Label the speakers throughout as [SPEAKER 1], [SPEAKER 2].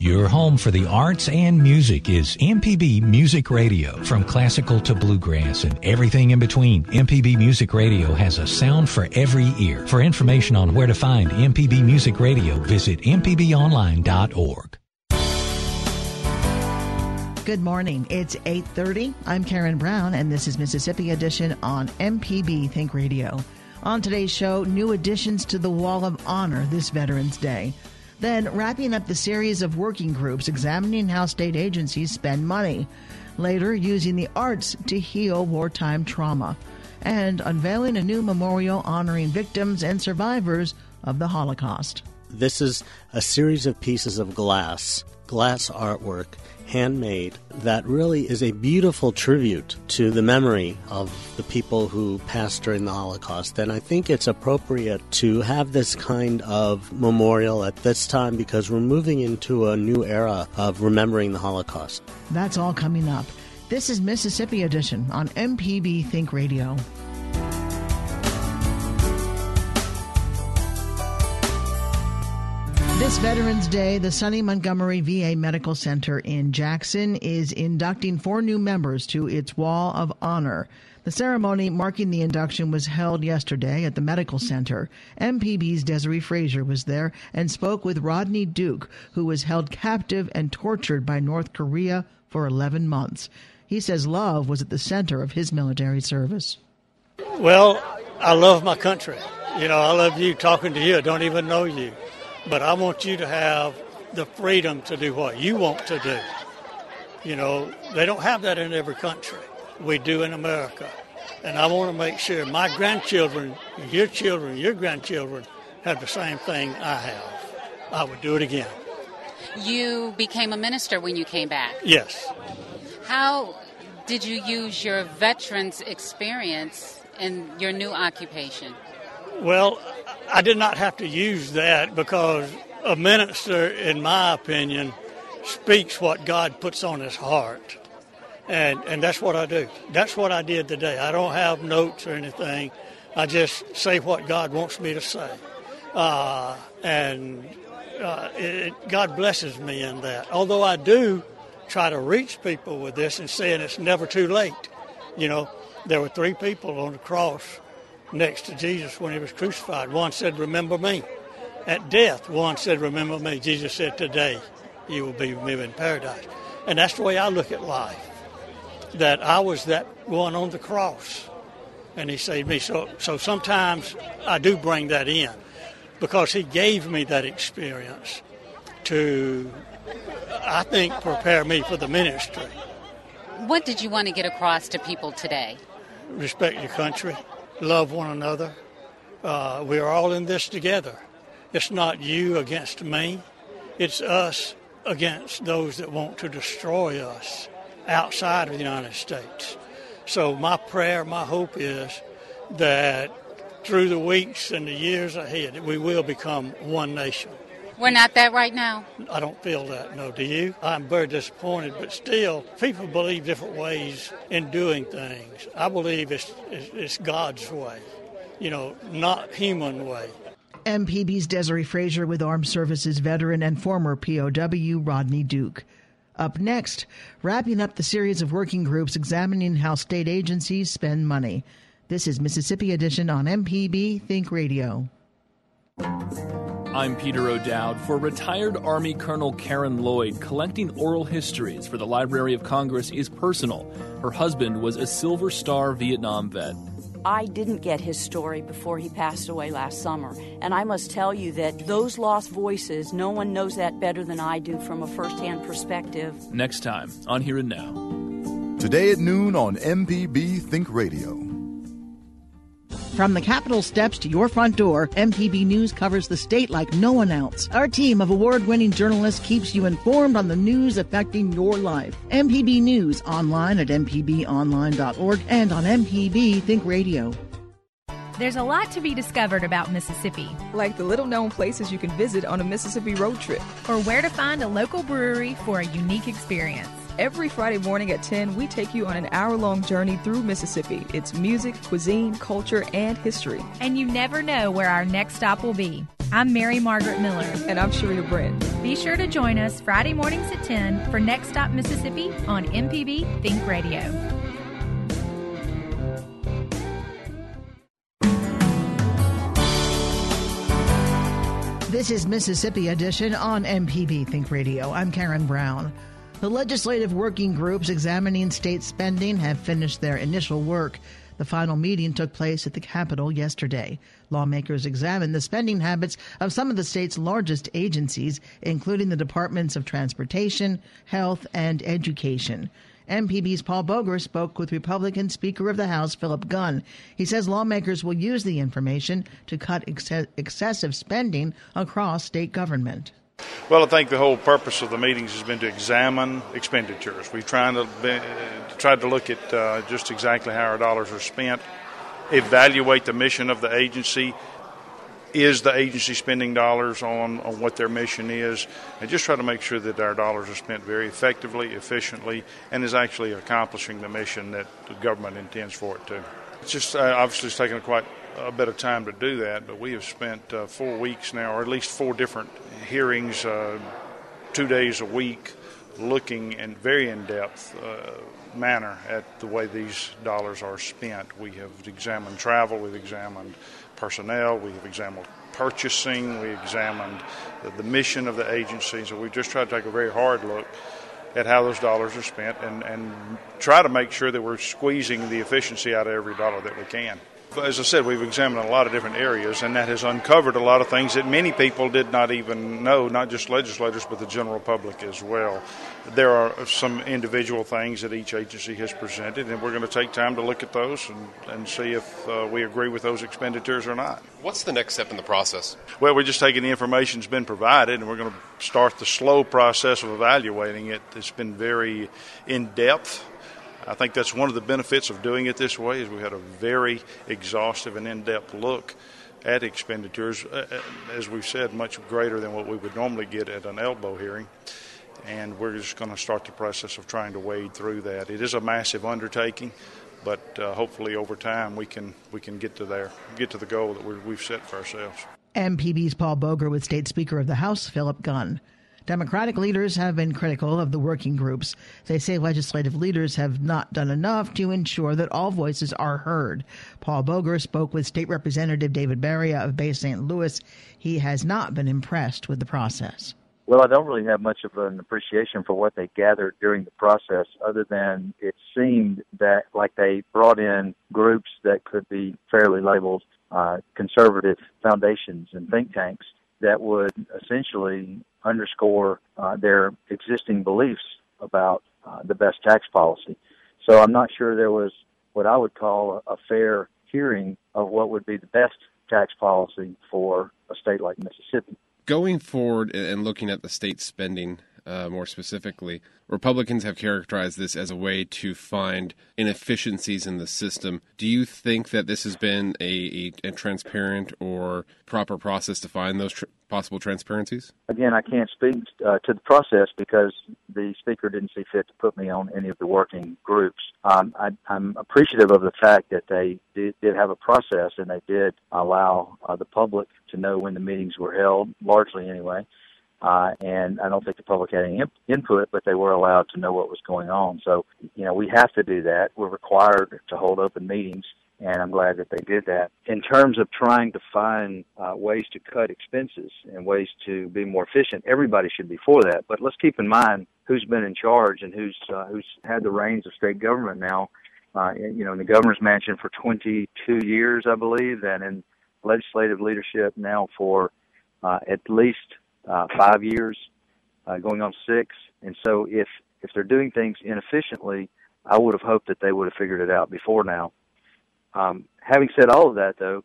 [SPEAKER 1] Your home for the arts and music is MPB Music Radio. From classical to bluegrass and everything in between, MPB Music Radio has a sound for every ear. For information on where to find MPB Music Radio, visit mpbonline.org.
[SPEAKER 2] Good morning. It's 8:30. I'm Karen Brown and this is Mississippi Edition on MPB Think Radio. On today's show, new additions to the Wall of Honor this Veterans Day. Then, wrapping up the series of working groups examining how state agencies spend money. Later, using the arts to heal wartime trauma. And unveiling a new memorial honoring victims and survivors of the Holocaust.
[SPEAKER 3] This is a series of pieces of glass, glass artwork handmade that really is a beautiful tribute to the memory of the people who passed during the Holocaust. And I think it's appropriate to have this kind of memorial at this time because we're moving into a new era of remembering the Holocaust.
[SPEAKER 2] That's all coming up. This is Mississippi Edition on MPB Think Radio. This Veterans Day, the Sonny Montgomery VA Medical Center in Jackson is inducting four new members to its Wall of Honor. The ceremony marking the induction was held yesterday at the medical center. MPB's Desiree Frazier was there and spoke with Rodney Duke, who was held captive and tortured by North Korea for 11 months. He says love was at the center of his military service.
[SPEAKER 4] Well, I love my country. You know, I love you talking to you. I don't even know you. But I want you to have the freedom to do what you want to do. You know, they don't have that in every country. We do in America. And I want to make sure my grandchildren, your children, your grandchildren have the same thing I have. I would do it again.
[SPEAKER 5] You became a minister when you came back.
[SPEAKER 4] Yes.
[SPEAKER 5] How did you use your veterans experience in your new occupation?
[SPEAKER 4] Well, I did not have to use that because a minister, in my opinion, speaks what God puts on his heart. And, and that's what I do. That's what I did today. I don't have notes or anything. I just say what God wants me to say. Uh, and uh, it, God blesses me in that. Although I do try to reach people with this and saying it's never too late. You know, there were three people on the cross next to Jesus when he was crucified. One said, Remember me. At death, one said, Remember me. Jesus said, Today you will be with me in paradise. And that's the way I look at life. That I was that one on the cross. And he saved me. So so sometimes I do bring that in because he gave me that experience to I think prepare me for the ministry.
[SPEAKER 5] What did you want to get across to people today?
[SPEAKER 4] Respect your country love one another. Uh, we are all in this together. It's not you against me, it's us against those that want to destroy us outside of the United States. So, my prayer, my hope is that through the weeks and the years ahead, we will become one nation.
[SPEAKER 5] We're not that right now.
[SPEAKER 4] I don't feel that, no. Do you? I'm very disappointed, but still, people believe different ways in doing things. I believe it's, it's God's way, you know, not human way.
[SPEAKER 2] MPB's Desiree Frazier with Armed Services veteran and former POW Rodney Duke. Up next, wrapping up the series of working groups examining how state agencies spend money. This is Mississippi Edition on MPB Think Radio.
[SPEAKER 6] I'm Peter O'Dowd. For retired Army Colonel Karen Lloyd, collecting oral histories for the Library of Congress is personal. Her husband was a Silver Star Vietnam vet.
[SPEAKER 7] I didn't get his story before he passed away last summer. And I must tell you that those lost voices, no one knows that better than I do from a firsthand perspective.
[SPEAKER 6] Next time on Here and Now.
[SPEAKER 8] Today at noon on MPB Think Radio.
[SPEAKER 2] From the Capitol steps to your front door, MPB News covers the state like no one else. Our team of award winning journalists keeps you informed on the news affecting your life. MPB News online at MPBOnline.org and on MPB Think Radio.
[SPEAKER 9] There's a lot to be discovered about Mississippi,
[SPEAKER 10] like the little known places you can visit on a Mississippi road trip,
[SPEAKER 9] or where to find a local brewery for a unique experience.
[SPEAKER 10] Every Friday morning at 10, we take you on an hour long journey through Mississippi. It's music, cuisine, culture, and history.
[SPEAKER 9] And you never know where our next stop will be. I'm Mary Margaret Miller.
[SPEAKER 10] And I'm Sharita Brent.
[SPEAKER 9] Be sure to join us Friday mornings at 10 for Next Stop Mississippi on MPB Think Radio.
[SPEAKER 2] This is Mississippi Edition on MPB Think Radio. I'm Karen Brown. The legislative working groups examining state spending have finished their initial work. The final meeting took place at the Capitol yesterday. Lawmakers examined the spending habits of some of the state's largest agencies, including the Departments of Transportation, Health, and Education. MPB's Paul Boger spoke with Republican Speaker of the House Philip Gunn. He says lawmakers will use the information to cut ex- excessive spending across state government.
[SPEAKER 11] Well, I think the whole purpose of the meetings has been to examine expenditures. We've tried to be, tried to look at uh, just exactly how our dollars are spent, evaluate the mission of the agency. Is the agency spending dollars on, on what their mission is? And just try to make sure that our dollars are spent very effectively, efficiently, and is actually accomplishing the mission that the government intends for it to. It's just uh, obviously it's taken quite a bit of time to do that, but we have spent uh, four weeks now, or at least four different hearings, uh, two days a week, looking in very in depth uh, manner at the way these dollars are spent. We have examined travel, we've examined personnel, we have examined purchasing, we examined the, the mission of the agency. So we've just tried to take a very hard look at how those dollars are spent and, and try to make sure that we're squeezing the efficiency out of every dollar that we can. As I said, we've examined a lot of different areas, and that has uncovered a lot of things that many people did not even know, not just legislators, but the general public as well. There are some individual things that each agency has presented, and we're going to take time to look at those and, and see if uh, we agree with those expenditures or not.
[SPEAKER 12] What's the next step in the process?
[SPEAKER 11] Well, we're just taking the information that's been provided, and we're going to start the slow process of evaluating it. It's been very in depth I think that's one of the benefits of doing it this way is we had a very exhaustive and in-depth look at expenditures, uh, uh, as we've said, much greater than what we would normally get at an LBO hearing. And we're just going to start the process of trying to wade through that. It is a massive undertaking, but uh, hopefully over time we can we can get to there, get to the goal that we've set for ourselves.
[SPEAKER 2] MPB's Paul Boger with State Speaker of the House Philip Gunn. Democratic leaders have been critical of the working groups. They say legislative leaders have not done enough to ensure that all voices are heard. Paul Boger spoke with State Representative David Baria of Bay St. Louis. He has not been impressed with the process.
[SPEAKER 13] Well, I don't really have much of an appreciation for what they gathered during the process, other than it seemed that like they brought in groups that could be fairly labeled uh, conservative foundations and think tanks that would essentially underscore uh, their existing beliefs about uh, the best tax policy. So I'm not sure there was what I would call a, a fair hearing of what would be the best tax policy for a state like Mississippi.
[SPEAKER 12] Going forward and looking at the state spending uh, more specifically, Republicans have characterized this as a way to find inefficiencies in the system. Do you think that this has been a, a, a transparent or proper process to find those tr- possible transparencies?
[SPEAKER 13] Again, I can't speak uh, to the process because the speaker didn't see fit to put me on any of the working groups. Um, I, am appreciative of the fact that they did, did, have a process and they did allow uh, the public to know when the meetings were held, largely anyway. Uh, and I don't think the public had any input, but they were allowed to know what was going on. So, you know, we have to do that. We're required to hold open meetings, and I'm glad that they did that. In terms of trying to find uh, ways to cut expenses and ways to be more efficient, everybody should be for that. But let's keep in mind who's been in charge and who's uh, who's had the reins of state government now. Uh, you know, in the governor's mansion for 22 years, I believe, and in legislative leadership now for uh, at least uh, five years, uh, going on six. And so, if if they're doing things inefficiently, I would have hoped that they would have figured it out before now. Um, having said all of that, though,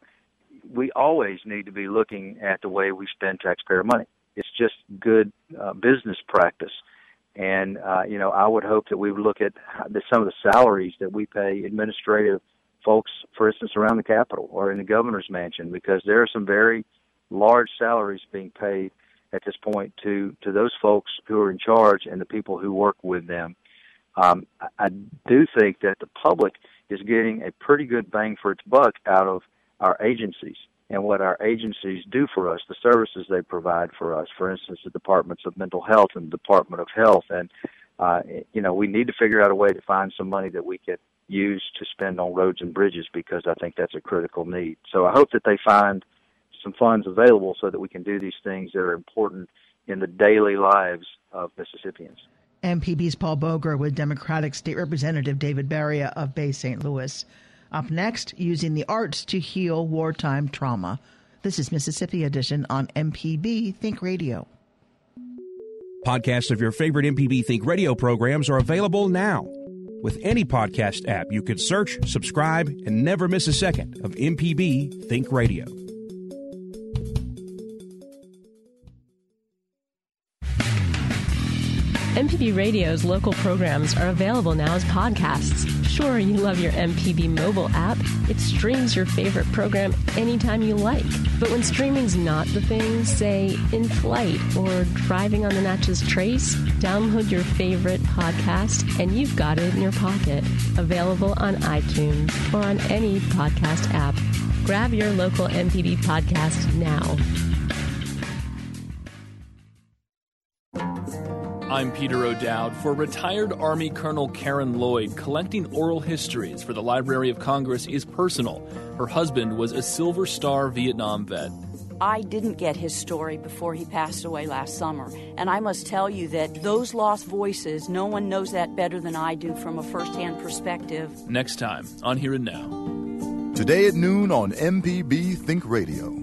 [SPEAKER 13] we always need to be looking at the way we spend taxpayer money. It's just good uh, business practice. And, uh, you know, I would hope that we would look at the, some of the salaries that we pay administrative folks, for instance, around the Capitol or in the governor's mansion, because there are some very large salaries being paid at this point to, to those folks who are in charge and the people who work with them. Um, I, I do think that the public is getting a pretty good bang for its buck out of our agencies and what our agencies do for us, the services they provide for us. For instance, the departments of mental health and the Department of Health, and uh, you know, we need to figure out a way to find some money that we can use to spend on roads and bridges because I think that's a critical need. So I hope that they find some funds available so that we can do these things that are important in the daily lives of Mississippians.
[SPEAKER 2] MPB's Paul Boger with Democratic State Representative David Baria of Bay St. Louis. Up next, using the arts to heal wartime trauma. This is Mississippi Edition on MPB Think Radio.
[SPEAKER 14] Podcasts of your favorite MPB Think Radio programs are available now. With any podcast app, you can search, subscribe, and never miss a second of MPB Think Radio.
[SPEAKER 15] MPB Radio's local programs are available now as podcasts. Sure, you love your MPB mobile app. It streams your favorite program anytime you like. But when streaming's not the thing, say in flight or driving on the Natchez Trace, download your favorite podcast and you've got it in your pocket. Available on iTunes or on any podcast app. Grab your local MPB podcast now.
[SPEAKER 6] I'm Peter O'Dowd. For retired Army Colonel Karen Lloyd, collecting oral histories for the Library of Congress is personal. Her husband was a Silver Star Vietnam vet.
[SPEAKER 7] I didn't get his story before he passed away last summer. And I must tell you that those lost voices, no one knows that better than I do from a firsthand perspective.
[SPEAKER 6] Next time on Here and Now.
[SPEAKER 8] Today at noon on MPB Think Radio.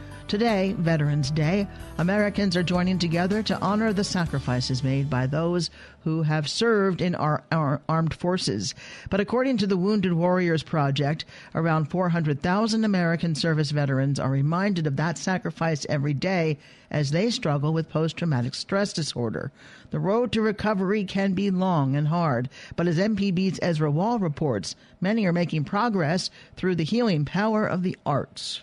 [SPEAKER 2] Today, Veterans Day, Americans are joining together to honor the sacrifices made by those who have served in our, our, armed forces. But according to the Wounded Warriors Project, around 400,000 American service veterans are reminded of that sacrifice every day as they struggle with post traumatic stress disorder. The road to recovery can be long and hard, but as MPB's Ezra Wall reports, many are making progress through the healing power of the arts.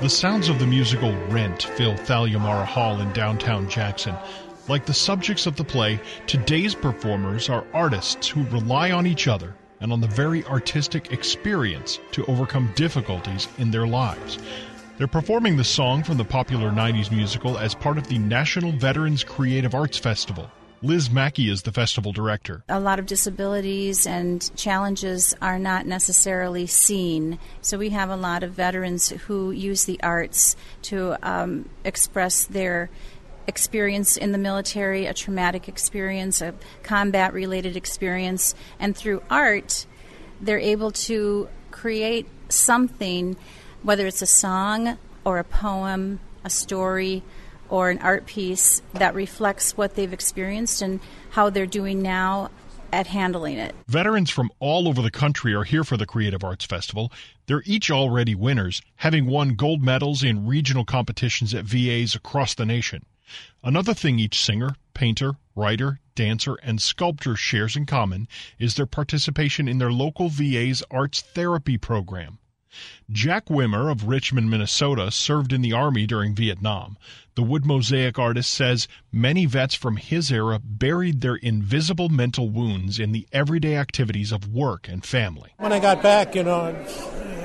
[SPEAKER 16] The sounds of the musical Rent fill Thalia Hall in downtown Jackson. Like the subjects of the play, today's performers are artists who rely on each other and on the very artistic experience to overcome difficulties in their lives. They're performing the song from the popular 90s musical as part of the National Veterans Creative Arts Festival. Liz Mackey is the festival director.
[SPEAKER 17] A lot of disabilities and challenges are not necessarily seen. So we have a lot of veterans who use the arts to um, express their experience in the military, a traumatic experience, a combat related experience, and through art, they're able to create something, whether it's a song or a poem, a story, or an art piece that reflects what they've experienced and how they're doing now at handling it.
[SPEAKER 16] Veterans from all over the country are here for the Creative Arts Festival. They're each already winners, having won gold medals in regional competitions at VAs across the nation. Another thing each singer, painter, writer, dancer, and sculptor shares in common is their participation in their local VA's arts therapy program. Jack Wimmer of Richmond, Minnesota, served in the Army during Vietnam. The wood mosaic artist says many vets from his era buried their invisible mental wounds in the everyday activities of work and family.
[SPEAKER 18] When I got back, you know,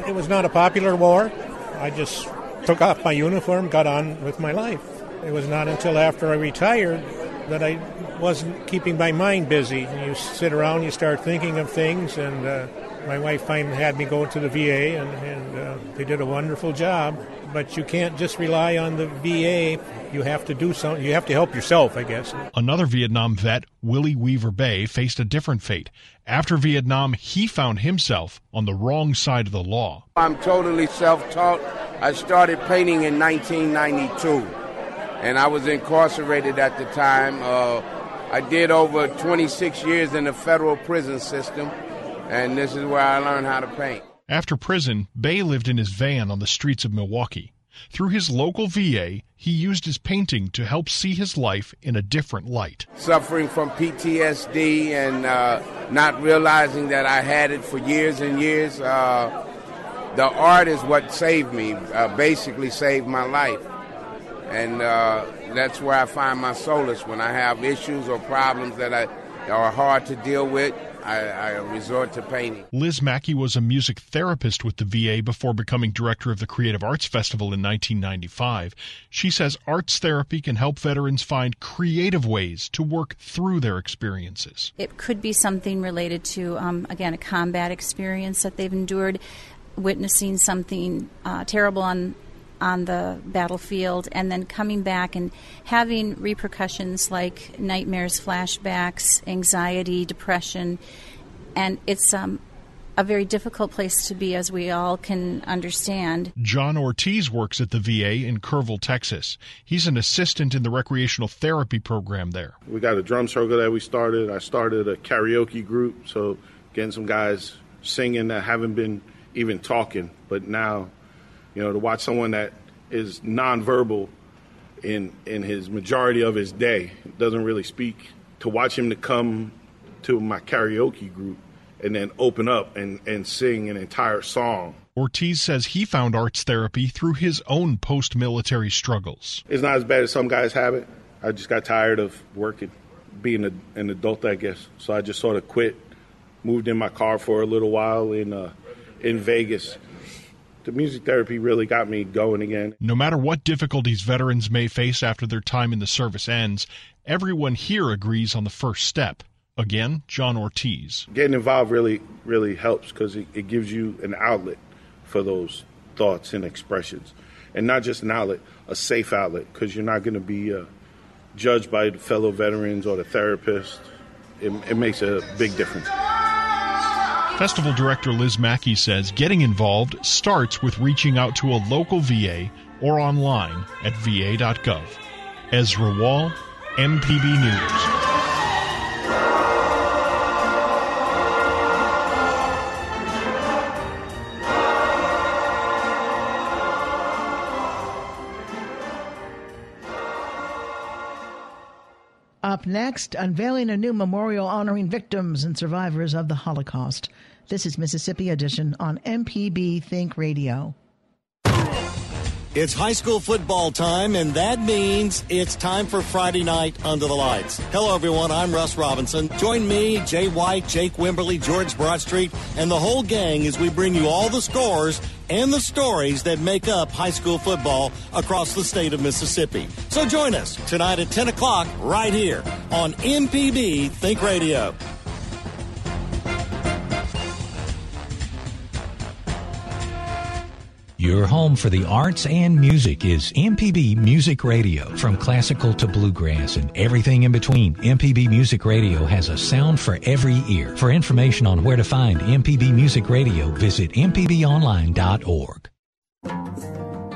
[SPEAKER 18] it was not a popular war. I just took off my uniform, got on with my life. It was not until after I retired that I wasn't keeping my mind busy. You sit around, you start thinking of things, and uh, my wife finally had me go to the VA, and, and uh, they did a wonderful job. But you can't just rely on the VA. You have to do something. You have to help yourself, I guess.
[SPEAKER 16] Another Vietnam vet, Willie Weaver Bay, faced a different fate. After Vietnam, he found himself on the wrong side of the law.
[SPEAKER 19] I'm totally self taught. I started painting in 1992, and I was incarcerated at the time. Uh, I did over 26 years in the federal prison system and this is where I learned how to paint.
[SPEAKER 16] After prison, Bay lived in his van on the streets of Milwaukee. Through his local VA, he used his painting to help see his life in a different light.
[SPEAKER 19] Suffering from PTSD and uh, not realizing that I had it for years and years, uh, the art is what saved me, uh, basically saved my life. And uh, that's where I find my solace when I have issues or problems that I, are hard to deal with. I, I, resort to painting.
[SPEAKER 16] Liz Mackey was a music therapist with the VA before becoming director of the Creative Arts Festival in 1995. She says arts therapy can help veterans find creative ways to work through their experiences.
[SPEAKER 17] It could be something related to, um, again, a combat experience that they've endured, witnessing something uh, terrible on on the battlefield and then coming back and having repercussions like nightmares, flashbacks, anxiety, depression. And it's um, a very difficult place to be, as we all can understand.
[SPEAKER 16] John Ortiz works at the VA in Kerrville, Texas. He's an assistant in the recreational therapy program there.
[SPEAKER 20] We got a drum circle that we started. I started a karaoke group, so getting some guys singing that haven't been even talking, but now you know, to watch someone that is nonverbal in in his majority of his day, doesn't really speak. To watch him to come to my karaoke group and then open up and, and sing an entire song.
[SPEAKER 16] Ortiz says he found arts therapy through his own post military struggles.
[SPEAKER 20] It's not as bad as some guys have it. I just got tired of working, being a, an adult, I guess. So I just sort of quit, moved in my car for a little while in uh, in Vegas, the music therapy really got me going again.
[SPEAKER 16] No matter what difficulties veterans may face after their time in the service ends, everyone here agrees on the first step. Again, John Ortiz.
[SPEAKER 20] Getting involved really, really helps because it, it gives you an outlet for those thoughts and expressions. And not just an outlet, a safe outlet, because you're not going to be uh, judged by fellow veterans or the therapist. It, it makes a big difference.
[SPEAKER 16] Festival director Liz Mackey says getting involved starts with reaching out to a local VA or online at va.gov. Ezra Wall, MPB News.
[SPEAKER 2] Next, unveiling a new memorial honoring victims and survivors of the Holocaust. This is Mississippi Edition on MPB Think Radio.
[SPEAKER 21] It's high school football time, and that means it's time for Friday night under the lights. Hello, everyone. I'm Russ Robinson. Join me, Jay White, Jake Wimberly, George Broadstreet, and the whole gang as we bring you all the scores and the stories that make up high school football across the state of Mississippi. So join us tonight at 10 o'clock right here on MPB Think Radio.
[SPEAKER 1] Your home for the arts and music is MPB Music Radio. From classical to bluegrass and everything in between, MPB Music Radio has a sound for every ear. For information on where to find MPB Music Radio, visit mpbonline.org.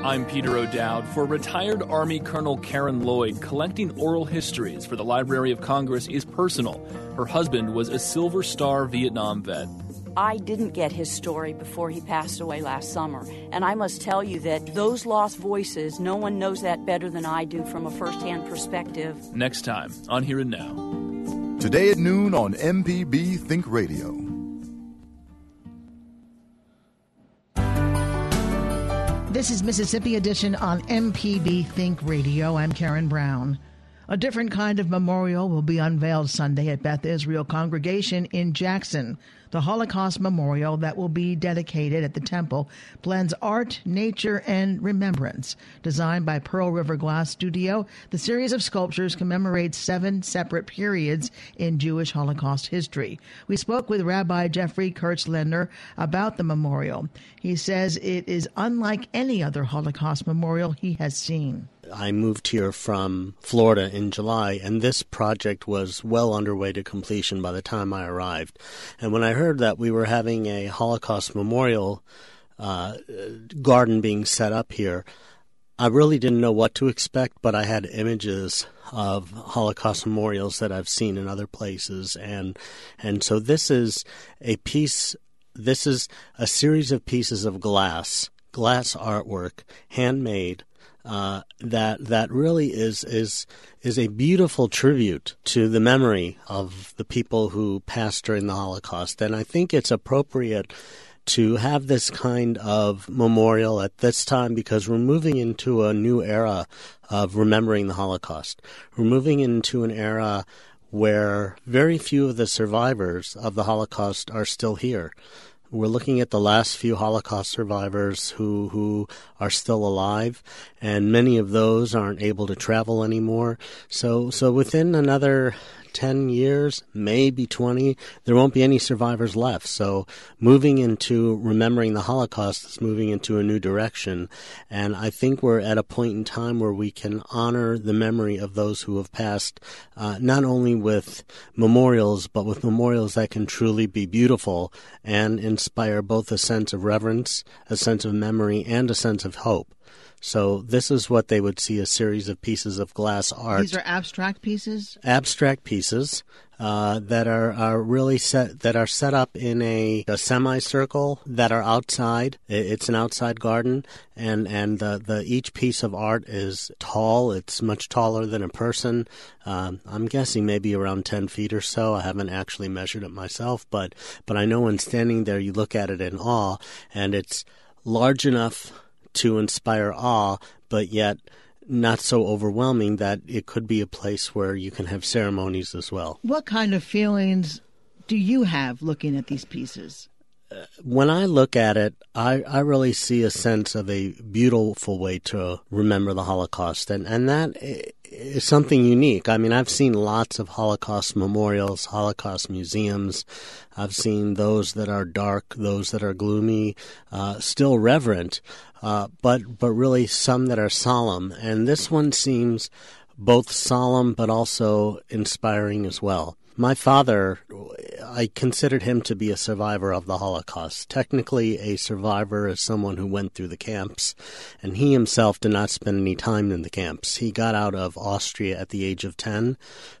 [SPEAKER 6] I'm Peter O'Dowd. For retired Army Colonel Karen Lloyd, collecting oral histories for the Library of Congress is personal. Her husband was a Silver Star Vietnam vet.
[SPEAKER 7] I didn't get his story before he passed away last summer. And I must tell you that those lost voices, no one knows that better than I do from a firsthand perspective.
[SPEAKER 6] Next time on Here and Now.
[SPEAKER 8] Today at noon on MPB Think Radio.
[SPEAKER 2] This is Mississippi Edition on MPB Think Radio. I'm Karen Brown. A different kind of memorial will be unveiled Sunday at Beth Israel Congregation in Jackson. The Holocaust Memorial that will be dedicated at the temple blends art, nature, and remembrance. Designed by Pearl River Glass Studio, the series of sculptures commemorates seven separate periods in Jewish Holocaust history. We spoke with Rabbi Jeffrey Kurtz-Lendner about the memorial. He says it is unlike any other Holocaust memorial he has seen.
[SPEAKER 22] I moved here from Florida in July, and this project was well underway to completion by the time I arrived. And when I heard that we were having a Holocaust memorial uh, garden being set up here, I really didn't know what to expect, but I had images of Holocaust memorials that I've seen in other places, and and so this is a piece. This is a series of pieces of glass, glass artwork, handmade, uh, that that really is is is a beautiful tribute to the memory of the people who passed during the Holocaust, and I think it's appropriate to have this kind of memorial at this time because we're moving into a new era of remembering the Holocaust. We're moving into an era where very few of the survivors of the Holocaust are still here. We're looking at the last few Holocaust survivors who, who are still alive, and many of those aren't able to travel anymore. So, so within another 10 years, maybe 20, there won't be any survivors left. So moving into remembering the Holocaust is moving into a new direction. And I think we're at a point in time where we can honor the memory of those who have passed, uh, not only with memorials, but with memorials that can truly be beautiful and inspire both a sense of reverence, a sense of memory, and a sense of hope. So this is what they would see a series of pieces of glass art.
[SPEAKER 2] These are abstract pieces.
[SPEAKER 22] Abstract pieces uh, that are, are really set that are set up in a, a semicircle that are outside. It's an outside garden, and and the, the each piece of art is tall. It's much taller than a person. Um, I'm guessing maybe around ten feet or so. I haven't actually measured it myself, but but I know when standing there, you look at it in awe, and it's large enough to inspire awe, but yet not so overwhelming that it could be a place where you can have ceremonies as well.
[SPEAKER 2] What kind of feelings do you have looking at these pieces?
[SPEAKER 22] When I look at it, I, I really see a sense of a beautiful way to remember the Holocaust. And, and that is something unique. I mean, I've seen lots of Holocaust memorials, Holocaust museums. I've seen those that are dark, those that are gloomy, uh, still reverent, uh, but, but really some that are solemn. And this one seems both solemn but also inspiring as well. My father, I considered him to be a survivor of the Holocaust. Technically, a survivor is someone who went through the camps, and he himself did not spend any time in the camps. He got out of Austria at the age of 10,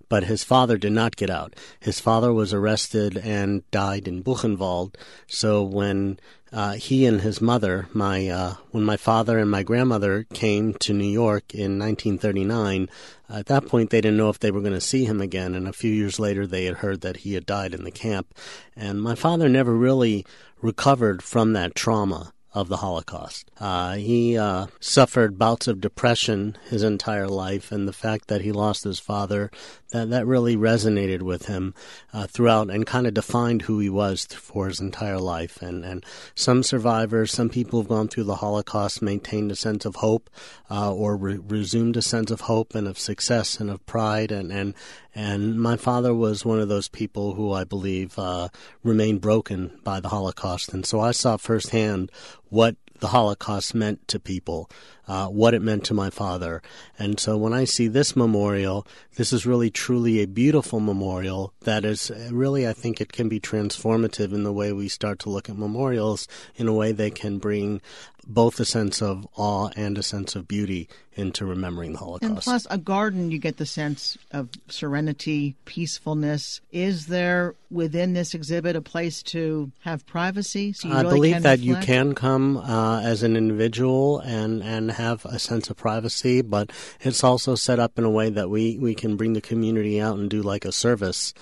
[SPEAKER 22] but his father did not get out. His father was arrested and died in Buchenwald. So when uh, he and his mother, my uh, when my father and my grandmother came to New York in 1939. At that point, they didn't know if they were going to see him again, and a few years later, they had heard that he had died in the camp. And my father never really recovered from that trauma of the Holocaust. Uh, he uh, suffered bouts of depression his entire life, and the fact that he lost his father, that, that really resonated with him uh, throughout and kind of defined who he was for his entire life. And, and some survivors, some people who've gone through the Holocaust maintained a sense of hope uh, or re- resumed a sense of hope and of success and of pride. And, and, and my father was one of those people who I believe uh, remained broken by the Holocaust. And so I saw firsthand what the Holocaust meant to people, uh, what it meant to my father. And so when I see this memorial, this is really truly a beautiful memorial that is really, I think it can be transformative in the way we start to look at memorials in a way they can bring both a sense of awe and a sense of beauty into remembering the Holocaust.
[SPEAKER 2] And plus, a garden, you get the sense of serenity, peacefulness. Is there within this exhibit a place to have privacy?
[SPEAKER 22] So I really believe that reflect? you can come uh, as an individual and, and have a sense of privacy, but it's also set up in a way that we, we can bring the community out and do like a service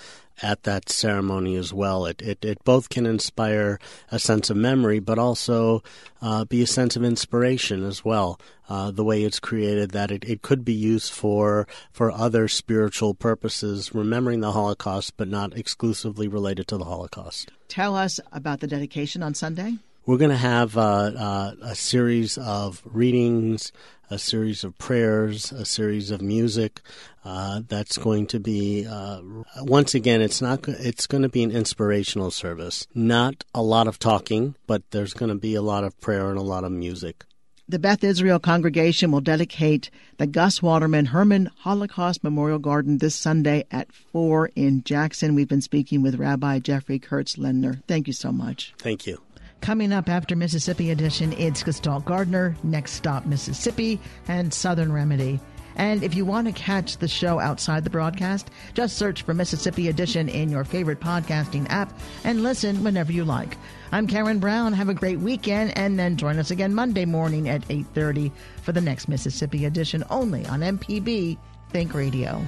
[SPEAKER 22] at that ceremony as well. It, it, it both can inspire a sense of memory, but also uh, be a sense of inspiration as well. Uh, the way it's created, that it, it could be used for for other spiritual purposes, remembering the Holocaust, but not exclusively related to the Holocaust.
[SPEAKER 2] Tell us about the dedication on Sunday.
[SPEAKER 22] We're going to have uh, uh, a series of readings, a series of prayers, a series of music. Uh, that's going to be uh, once again. It's not. It's going to be an inspirational service. Not a lot of talking, but there's going to be a lot of prayer and a lot of music.
[SPEAKER 2] The Beth Israel congregation will dedicate the Gus Waterman Herman Holocaust Memorial Garden this Sunday at 4 in Jackson. We've been speaking with Rabbi Jeffrey Kurtz-Lendner. Thank you so much.
[SPEAKER 22] Thank you.
[SPEAKER 2] Coming up after Mississippi Edition, it's Gestalt Gardener, Next Stop Mississippi, and Southern Remedy. And if you want to catch the show outside the broadcast, just search for Mississippi Edition in your favorite podcasting app and listen whenever you like. I'm Karen Brown. Have a great weekend and then join us again Monday morning at 8:30 for the next Mississippi Edition only on MPB Think Radio.